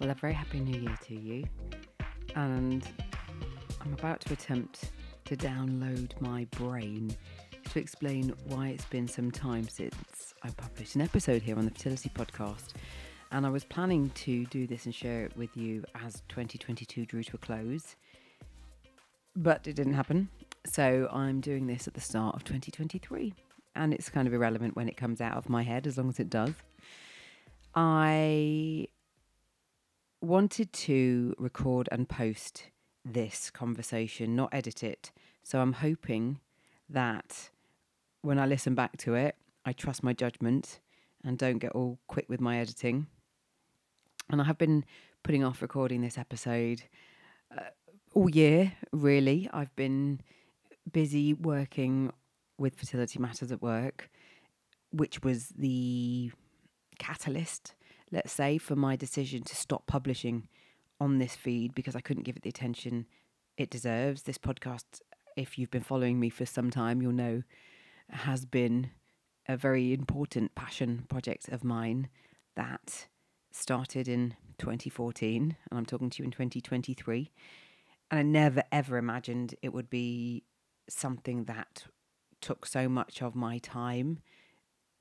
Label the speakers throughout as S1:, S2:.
S1: Well, a very happy new year to you. And I'm about to attempt to download my brain to explain why it's been some time since I published an episode here on the Fertility Podcast. And I was planning to do this and share it with you as 2022 drew to a close, but it didn't happen. So I'm doing this at the start of 2023. And it's kind of irrelevant when it comes out of my head as long as it does. I wanted to record and post this conversation, not edit it. So I'm hoping that when I listen back to it, I trust my judgment and don't get all quick with my editing. And I have been putting off recording this episode uh, all year, really. I've been busy working with Fertility Matters at Work, which was the catalyst, let's say, for my decision to stop publishing on this feed because I couldn't give it the attention it deserves. This podcast, if you've been following me for some time, you'll know has been a very important passion project of mine that started in 2014 and I'm talking to you in 2023 and I never ever imagined it would be something that took so much of my time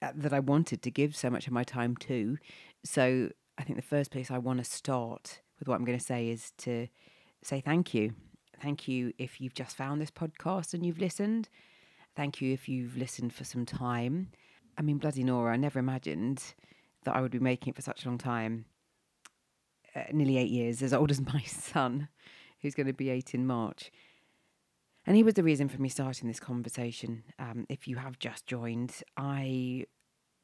S1: that I wanted to give so much of my time to. So I think the first place I want to start with what I'm going to say is to say thank you. Thank you if you've just found this podcast and you've listened. Thank you if you've listened for some time. I mean, bloody Nora, I never imagined that I would be making it for such a long time. Uh, nearly eight years, as old as my son, who's going to be eight in March. And he was the reason for me starting this conversation. Um, if you have just joined, I,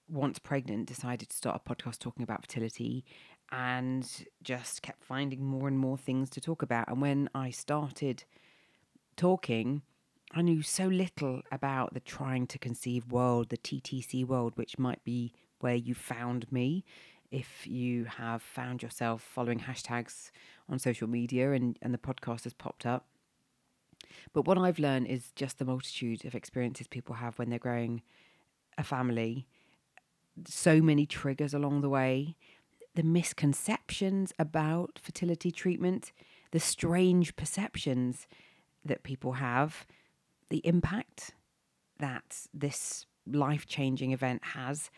S1: once pregnant, decided to start a podcast talking about fertility and just kept finding more and more things to talk about. And when I started talking, I knew so little about the trying to conceive world, the TTC world, which might be where you found me. If you have found yourself following hashtags on social media and, and the podcast has popped up, but what I've learned is just the multitude of experiences people have when they're growing a family. So many triggers along the way, the misconceptions about fertility treatment, the strange perceptions that people have, the impact that this life changing event has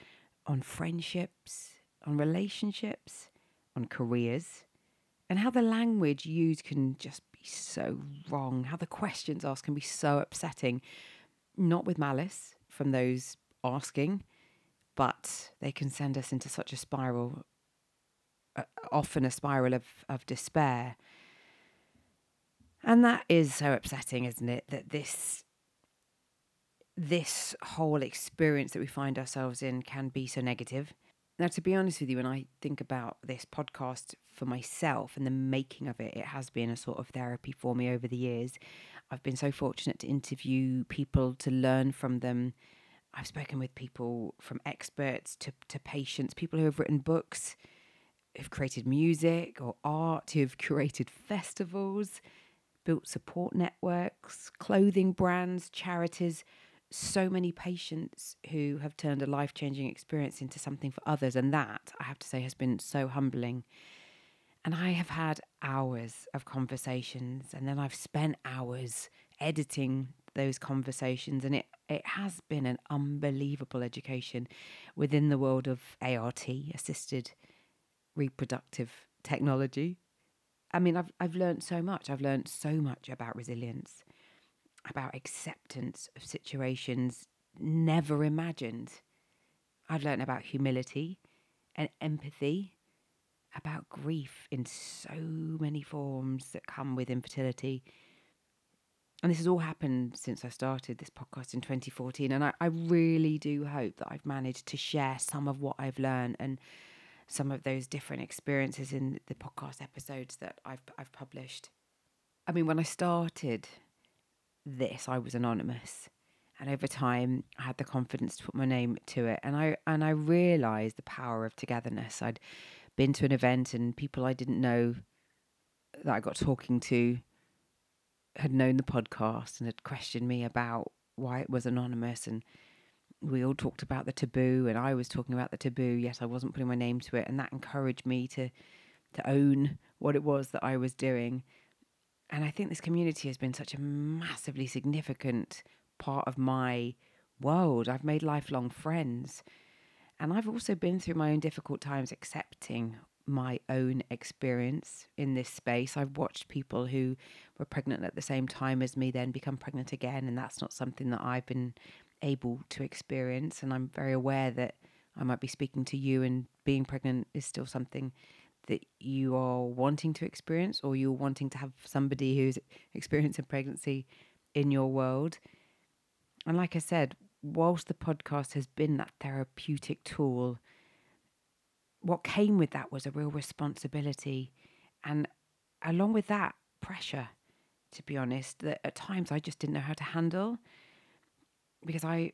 S1: on friendships, on relationships, on careers, and how the language used can just so wrong, how the questions asked can be so upsetting, not with malice from those asking, but they can send us into such a spiral, uh, often a spiral of, of despair. And that is so upsetting, isn't it? That this this whole experience that we find ourselves in can be so negative. Now, to be honest with you, when I think about this podcast for myself and the making of it, it has been a sort of therapy for me over the years. I've been so fortunate to interview people, to learn from them. I've spoken with people from experts to, to patients, people who have written books, who've created music or art, who've curated festivals, built support networks, clothing brands, charities so many patients who have turned a life changing experience into something for others. And that, I have to say, has been so humbling. And I have had hours of conversations, and then I've spent hours editing those conversations. And it, it has been an unbelievable education within the world of ART, assisted reproductive technology. I mean, I've, I've learned so much. I've learned so much about resilience about acceptance of situations never imagined. I've learned about humility and empathy, about grief in so many forms that come with infertility. And this has all happened since I started this podcast in 2014. And I, I really do hope that I've managed to share some of what I've learned and some of those different experiences in the podcast episodes that I've I've published. I mean, when I started this, I was anonymous. And over time, I had the confidence to put my name to it, and I and I realised the power of togetherness. I'd been to an event, and people I didn't know that I got talking to had known the podcast and had questioned me about why it was anonymous and we all talked about the taboo and I was talking about the taboo yet I wasn't putting my name to it and that encouraged me to to own what it was that I was doing. And I think this community has been such a massively significant part of my world. I've made lifelong friends. And I've also been through my own difficult times accepting my own experience in this space. I've watched people who were pregnant at the same time as me then become pregnant again, and that's not something that I've been able to experience. And I'm very aware that I might be speaking to you, and being pregnant is still something that you are wanting to experience, or you're wanting to have somebody who's experiencing pregnancy in your world. And like I said, whilst the podcast has been that therapeutic tool, what came with that was a real responsibility. And along with that, pressure, to be honest, that at times I just didn't know how to handle because I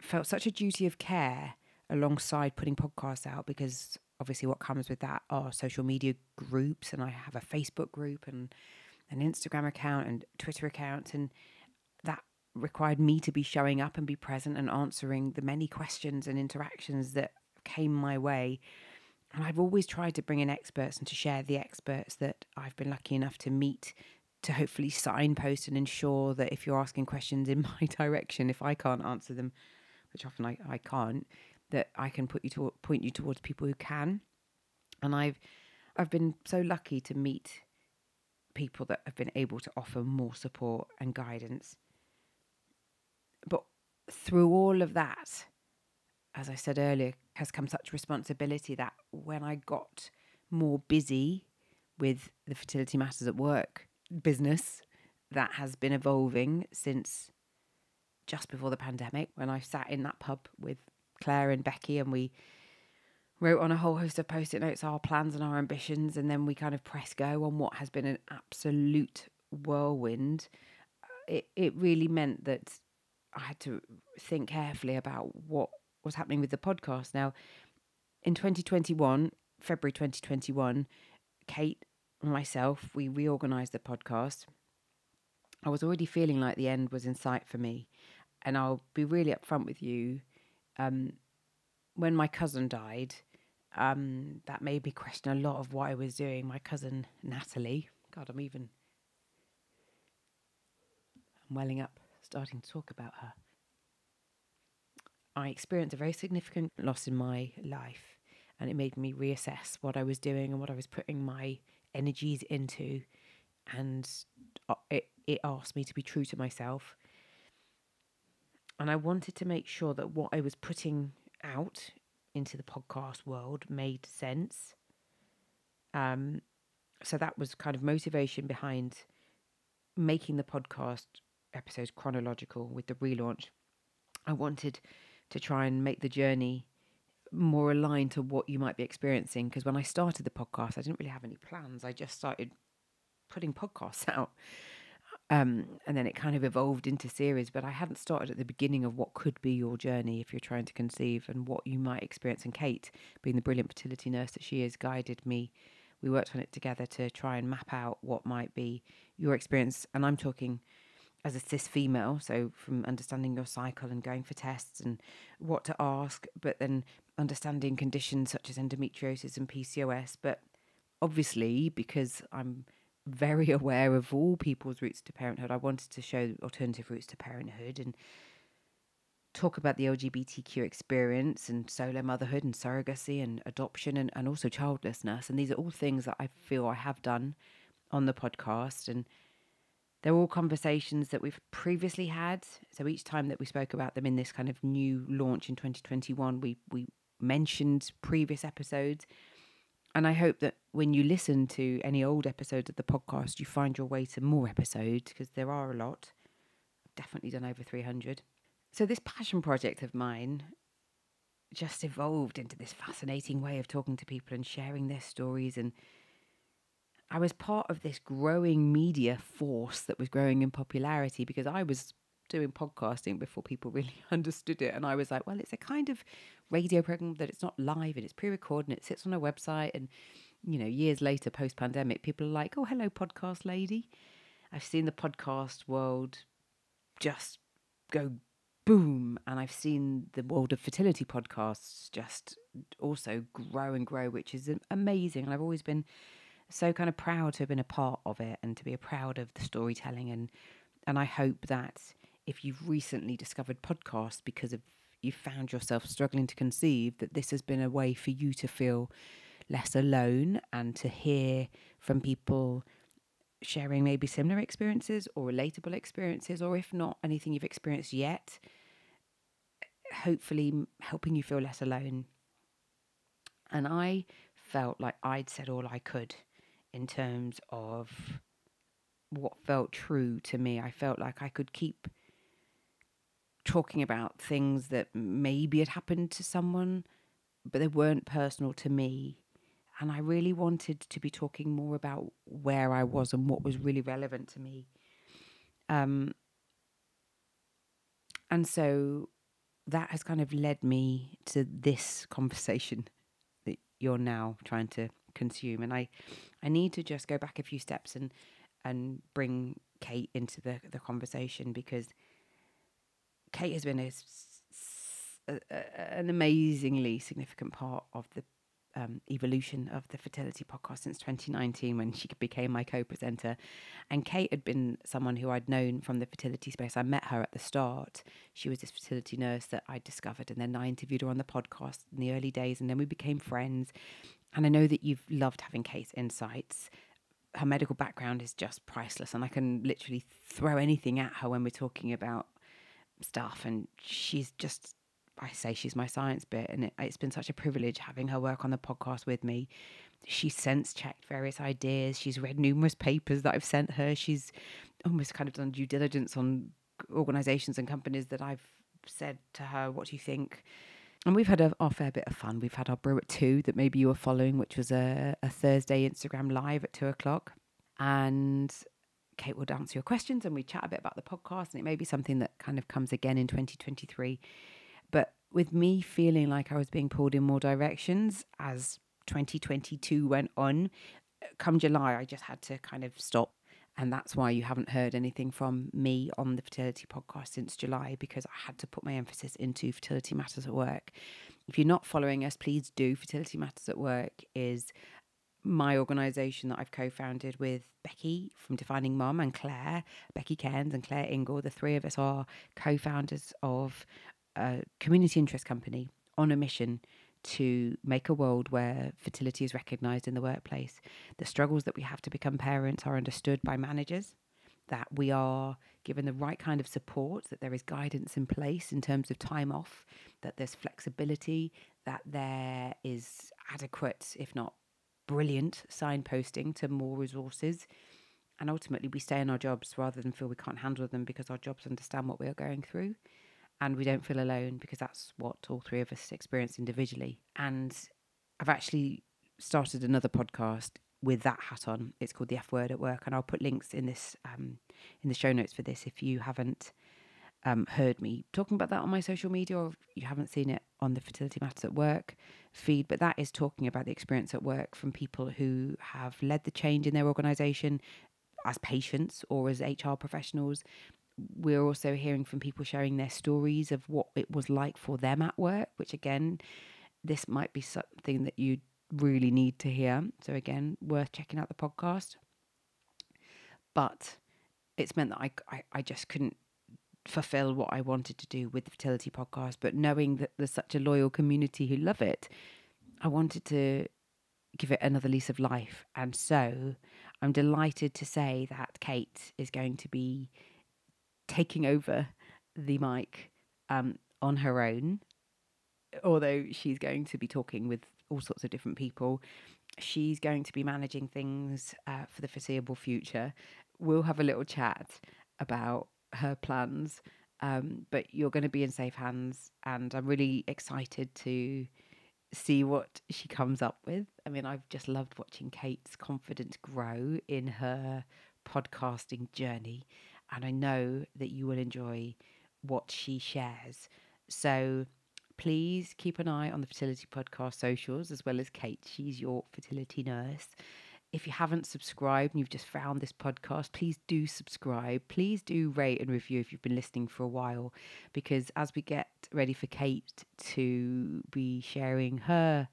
S1: felt such a duty of care alongside putting podcasts out because obviously what comes with that are social media groups and I have a Facebook group and an Instagram account and Twitter account and that required me to be showing up and be present and answering the many questions and interactions that came my way. And I've always tried to bring in experts and to share the experts that I've been lucky enough to meet to hopefully signpost and ensure that if you're asking questions in my direction, if I can't answer them, which often I, I can't, that I can put you to point you towards people who can. And I've I've been so lucky to meet people that have been able to offer more support and guidance. But through all of that, as I said earlier, has come such responsibility that when I got more busy with the fertility matters at work business that has been evolving since just before the pandemic when I sat in that pub with Claire and Becky and we wrote on a whole host of post it notes our plans and our ambitions and then we kind of press go on what has been an absolute whirlwind. Uh, it, it really meant that I had to think carefully about what was happening with the podcast. Now, in 2021, February 2021, Kate and myself, we reorganized the podcast. I was already feeling like the end was in sight for me. And I'll be really upfront with you. Um, when my cousin died, um, that made me question a lot of what I was doing. My cousin Natalie, God, I'm even I'm welling up, starting to talk about her. I experienced a very significant loss in my life, and it made me reassess what I was doing and what I was putting my energies into. And uh, it, it asked me to be true to myself. And I wanted to make sure that what I was putting out into the podcast world made sense. Um, so that was kind of motivation behind making the podcast episodes chronological with the relaunch. I wanted to try and make the journey more aligned to what you might be experiencing. Because when I started the podcast, I didn't really have any plans. I just started putting podcasts out. Um, and then it kind of evolved into series, but I hadn't started at the beginning of what could be your journey if you're trying to conceive and what you might experience. And Kate, being the brilliant fertility nurse that she is, guided me. We worked on it together to try and map out what might be your experience. And I'm talking as a cis female, so from understanding your cycle and going for tests and what to ask, but then understanding conditions such as endometriosis and PCOS. But obviously, because I'm very aware of all people's routes to parenthood, I wanted to show alternative routes to parenthood and talk about the LGBTQ experience and solo motherhood and surrogacy and adoption and, and also childlessness. And these are all things that I feel I have done on the podcast. And they're all conversations that we've previously had. So each time that we spoke about them in this kind of new launch in 2021, we we mentioned previous episodes. And I hope that when you listen to any old episodes of the podcast, you find your way to more episodes because there are a lot. I've definitely done over 300. So, this passion project of mine just evolved into this fascinating way of talking to people and sharing their stories and I was part of this growing media force that was growing in popularity because I was doing podcasting before people really understood it. And I was like, well, it's a kind of radio program that it's not live and it's pre recorded and it sits on a website. And, you know, years later, post pandemic, people are like, oh, hello, podcast lady. I've seen the podcast world just go boom. And I've seen the world of fertility podcasts just also grow and grow, which is amazing. And I've always been so kind of proud to have been a part of it and to be proud of the storytelling. And, and I hope that if you've recently discovered podcasts because of you found yourself struggling to conceive, that this has been a way for you to feel less alone and to hear from people sharing maybe similar experiences or relatable experiences, or if not anything you've experienced yet, hopefully helping you feel less alone. And I felt like I'd said all I could in terms of what felt true to me. I felt like I could keep talking about things that maybe had happened to someone, but they weren't personal to me. And I really wanted to be talking more about where I was and what was really relevant to me. Um, and so that has kind of led me to this conversation that you're now trying to consume. And I, I need to just go back a few steps and and bring Kate into the the conversation because Kate has been a, a, an amazingly significant part of the um, evolution of the fertility podcast since 2019 when she became my co-presenter. And kate had been someone who i'd known from the fertility space. I met her at the start. She was this fertility nurse that i discovered and then i interviewed her on the podcast in the early days and then we became friends. And i know that you've loved having kate's insights. Her medical background is just priceless and i can literally throw anything at her when we're talking about stuff and she's just I say she's my science bit, and it, has been such a privilege having her work on the podcast with me. She's sense checked various ideas. She's read numerous papers that I've sent her. She's almost kind of done due diligence on organizations and companies that I've said to her, What do you think? And we've had a, our fair bit of fun. We've had our brew at two that maybe you were following, which was a, a Thursday Instagram live at two o'clock. And Kate would answer your questions and we chat a bit about the podcast. And it may be something that kind of comes again in 2023 but with me feeling like I was being pulled in more directions as 2022 went on, come July, I just had to kind of stop. And that's why you haven't heard anything from me on the fertility podcast since July because I had to put my emphasis into fertility matters at work. If you're not following us, please do. Fertility Matters at Work is my organisation that I've co-founded with Becky from Defining Mum and Claire, Becky Kearns and Claire Ingle. The three of us are co-founders of a community interest company on a mission to make a world where fertility is recognised in the workplace. The struggles that we have to become parents are understood by managers, that we are given the right kind of support, that there is guidance in place in terms of time off, that there's flexibility, that there is adequate, if not brilliant, signposting to more resources. And ultimately, we stay in our jobs rather than feel we can't handle them because our jobs understand what we are going through and we don't feel alone because that's what all three of us experience individually. And I've actually started another podcast with that hat on. It's called the F Word at Work, and I'll put links in this um, in the show notes for this if you haven't um, heard me talking about that on my social media or you haven't seen it on the Fertility Matters at Work feed. But that is talking about the experience at work from people who have led the change in their organisation as patients or as HR professionals we're also hearing from people sharing their stories of what it was like for them at work, which again, this might be something that you really need to hear. So, again, worth checking out the podcast. But it's meant that I, I, I just couldn't fulfill what I wanted to do with the fertility podcast. But knowing that there's such a loyal community who love it, I wanted to give it another lease of life. And so I'm delighted to say that Kate is going to be taking over the mic um, on her own, although she's going to be talking with all sorts of different people. She's going to be managing things uh, for the foreseeable future. We'll have a little chat about her plans, um, but you're going to be in safe hands, and I'm really excited to see what she comes up with. I mean, I've just loved watching Kate's confidence grow in her podcasting journey and I know that you will enjoy what she shares. So please keep an eye on the Fertility Podcast socials as well as Kate. She's your fertility nurse. If you haven't subscribed and you've just found this podcast, please do subscribe. Please do rate and review if you've been listening for a while, because as we get ready for Kate to be sharing her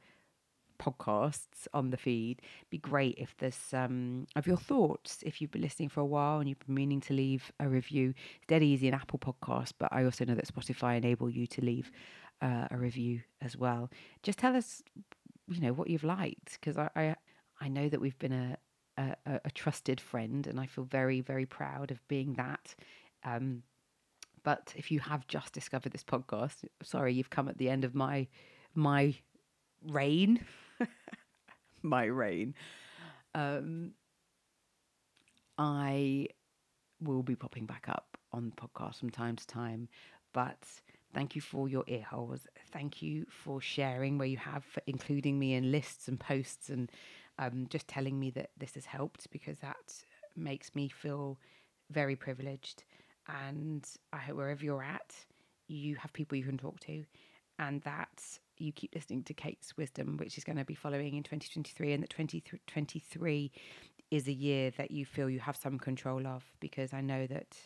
S1: podcasts on the feed, be great if there's um of your thoughts. If you've been listening for a while and you've been meaning to leave a review, it's dead easy in Apple Podcast, but I also know that Spotify enable you to leave uh, a review as well. Just tell us, you know, what you've liked because I, I I know that we've been a, a, a trusted friend, and I feel very, very proud of being that. Um, but if you have just discovered this podcast, sorry, you've come at the end of my my reign, my reign. Um, I will be popping back up on the podcast from time to time, but thank you for your ear holes. Thank you for sharing where you have, for including me in lists and posts and um, just telling me that this has helped because that makes me feel very privileged. And I hope wherever you're at, you have people you can talk to, and that you keep listening to Kate's wisdom, which is going to be following in 2023, and that 2023 is a year that you feel you have some control of because I know that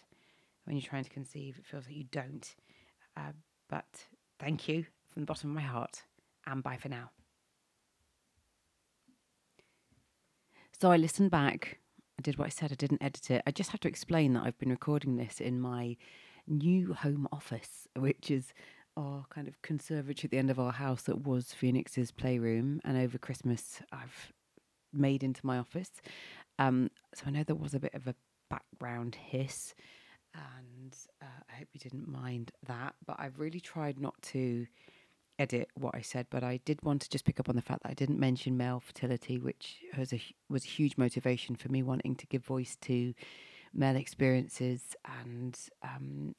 S1: when you're trying to conceive, it feels like you don't. Uh, but thank you from the bottom of my heart, and bye for now. So I listened back. I did what I said. I didn't edit it. I just have to explain that I've been recording this in my new home office, which is our kind of conservatory at the end of our house that was Phoenix's playroom. And over Christmas, I've made into my office. Um, so I know there was a bit of a background hiss, and uh, I hope you didn't mind that. But I've really tried not to edit what I said, but I did want to just pick up on the fact that I didn't mention male fertility, which was a was a huge motivation for me wanting to give voice to male experiences. And um,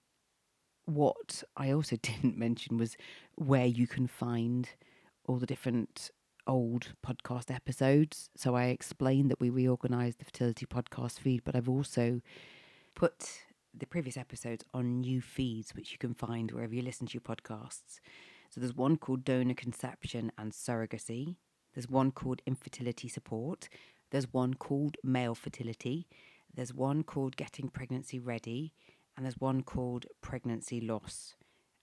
S1: what I also didn't mention was where you can find all the different old podcast episodes. So I explained that we reorganized the fertility podcast feed, but I've also put the previous episodes on new feeds, which you can find wherever you listen to your podcasts. So there's one called donor conception and surrogacy. There's one called infertility support. There's one called male fertility. There's one called getting pregnancy ready. And there's one called pregnancy loss.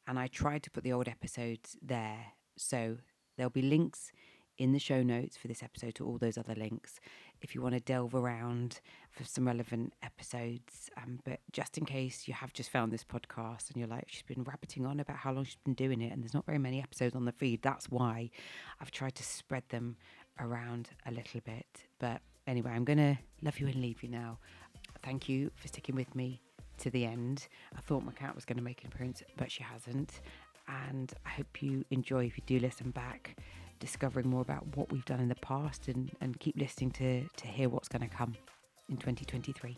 S1: And I tried to put the old episodes there. So there'll be links in the show notes for this episode to all those other links if you want to delve around for some relevant episodes. Um, but just in case you have just found this podcast and you're like, she's been rabbiting on about how long she's been doing it, and there's not very many episodes on the feed, that's why I've tried to spread them around a little bit. But anyway, I'm going to love you and leave you now. Thank you for sticking with me to the end. I thought my cat was going to make an appearance, but she hasn't. And I hope you enjoy if you do listen back discovering more about what we've done in the past and, and keep listening to, to hear what's going to come in 2023.